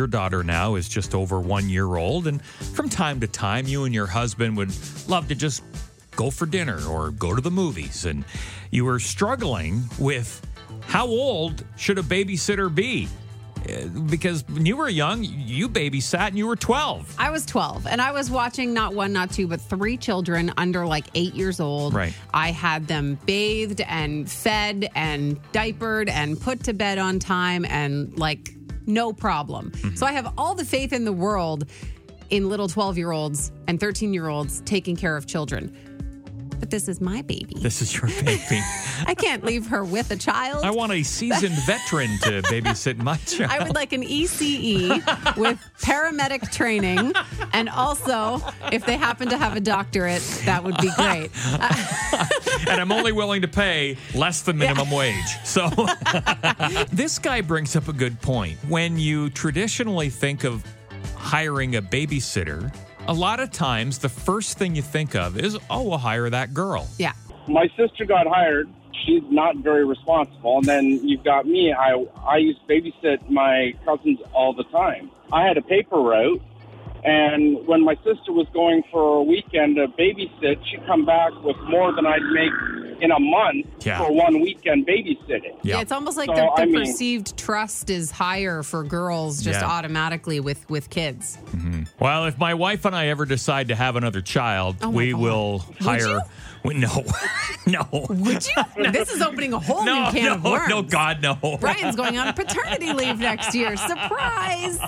your daughter now is just over one year old, and from time to time, you and your husband would love to just go for dinner or go to the movies, and you were struggling with how old should a babysitter be? Uh, Because when you were young, you babysat and you were 12. I was 12 and I was watching not one, not two, but three children under like eight years old. Right. I had them bathed and fed and diapered and put to bed on time and like no problem. Mm-hmm. So I have all the faith in the world in little 12 year olds and 13 year olds taking care of children. But this is my baby. This is your baby. I can't leave her with a child. I want a seasoned veteran to babysit my child. I would like an ECE with paramedic training. And also, if they happen to have a doctorate, that would be great. and I'm only willing to pay less than minimum wage. So this guy brings up a good point. When you traditionally think of hiring a babysitter, a lot of times the first thing you think of is, oh, we'll hire that girl. Yeah. my sister got hired. She's not very responsible. And then you've got me. I I used to babysit my cousins all the time. I had a paper route, and when my sister was going for a weekend to babysit, she'd come back with more than I'd make in a month Yeah. for one weekend babysitting. Yeah, it's almost like So, the, the I mean- perceived trust is higher for girls just Yeah. automatically with with kids. Mm-hmm. Well, if my wife and I ever decide to have another child, Oh we God. will hire. We, no, no. Would you? This is opening a whole No, new can no, of worms. no, God, no. Brian's going on paternity leave next year. Surprise!